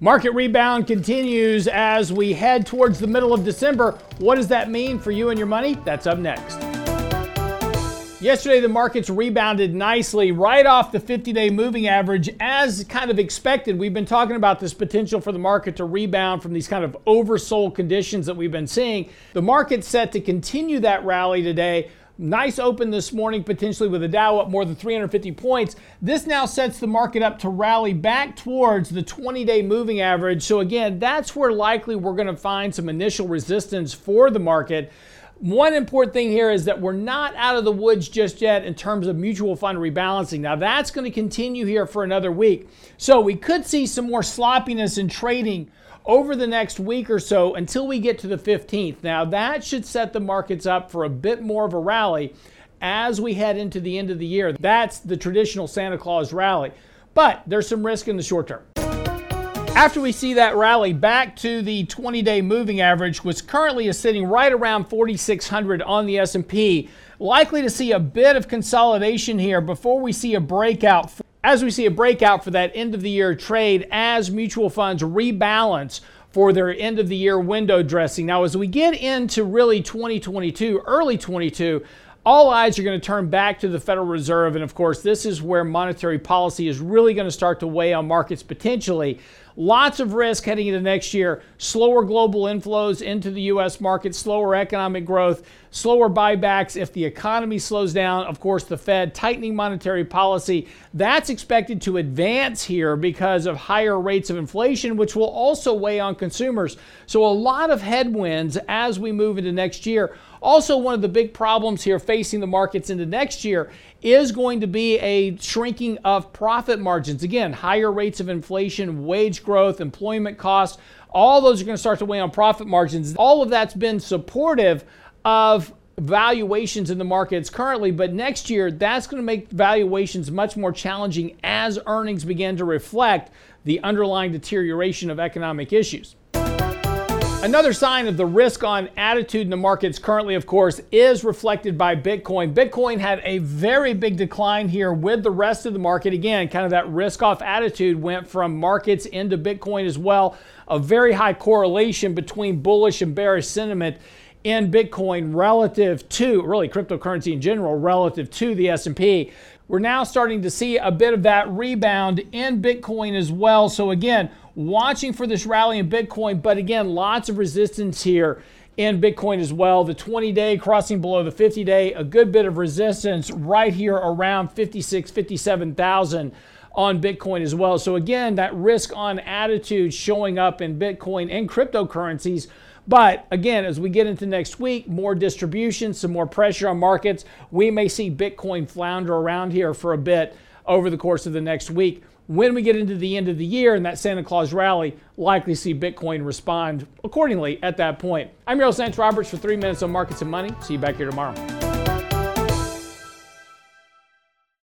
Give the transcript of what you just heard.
Market rebound continues as we head towards the middle of December. What does that mean for you and your money? That's up next. Yesterday, the markets rebounded nicely right off the 50 day moving average as kind of expected. We've been talking about this potential for the market to rebound from these kind of oversold conditions that we've been seeing. The market's set to continue that rally today. Nice open this morning, potentially with a Dow up more than 350 points. This now sets the market up to rally back towards the 20 day moving average. So, again, that's where likely we're going to find some initial resistance for the market. One important thing here is that we're not out of the woods just yet in terms of mutual fund rebalancing. Now, that's going to continue here for another week. So, we could see some more sloppiness in trading over the next week or so until we get to the 15th. Now, that should set the markets up for a bit more of a rally as we head into the end of the year. That's the traditional Santa Claus rally. But there's some risk in the short term. After we see that rally back to the 20-day moving average, which currently is sitting right around 4600 on the S&P, likely to see a bit of consolidation here before we see a breakout as we see a breakout for that end of the year trade as mutual funds rebalance for their end of the year window dressing. Now, as we get into really 2022, early 22, all eyes are going to turn back to the Federal Reserve. And of course, this is where monetary policy is really going to start to weigh on markets potentially. Lots of risk heading into next year. Slower global inflows into the U.S. market, slower economic growth, slower buybacks. If the economy slows down, of course, the Fed tightening monetary policy. That's expected to advance here because of higher rates of inflation, which will also weigh on consumers. So, a lot of headwinds as we move into next year. Also, one of the big problems here facing the markets into next year is going to be a shrinking of profit margins. Again, higher rates of inflation, wage growth, employment costs, all those are going to start to weigh on profit margins. All of that's been supportive of valuations in the markets currently, but next year that's going to make valuations much more challenging as earnings begin to reflect the underlying deterioration of economic issues. Another sign of the risk on attitude in the markets currently, of course, is reflected by Bitcoin. Bitcoin had a very big decline here with the rest of the market. Again, kind of that risk off attitude went from markets into Bitcoin as well. A very high correlation between bullish and bearish sentiment in Bitcoin relative to really cryptocurrency in general relative to the S&P. We're now starting to see a bit of that rebound in Bitcoin as well. So again, watching for this rally in Bitcoin, but again, lots of resistance here in Bitcoin as well. The 20 day crossing below the 50 day, a good bit of resistance right here around 56, 57,000 on Bitcoin as well. So again, that risk on attitude showing up in Bitcoin and cryptocurrencies. But again, as we get into next week, more distribution, some more pressure on markets, we may see Bitcoin flounder around here for a bit over the course of the next week when we get into the end of the year and that Santa Claus rally, likely see Bitcoin respond accordingly at that point. I'm your host, Lance Roberts, for three minutes on markets and money. See you back here tomorrow.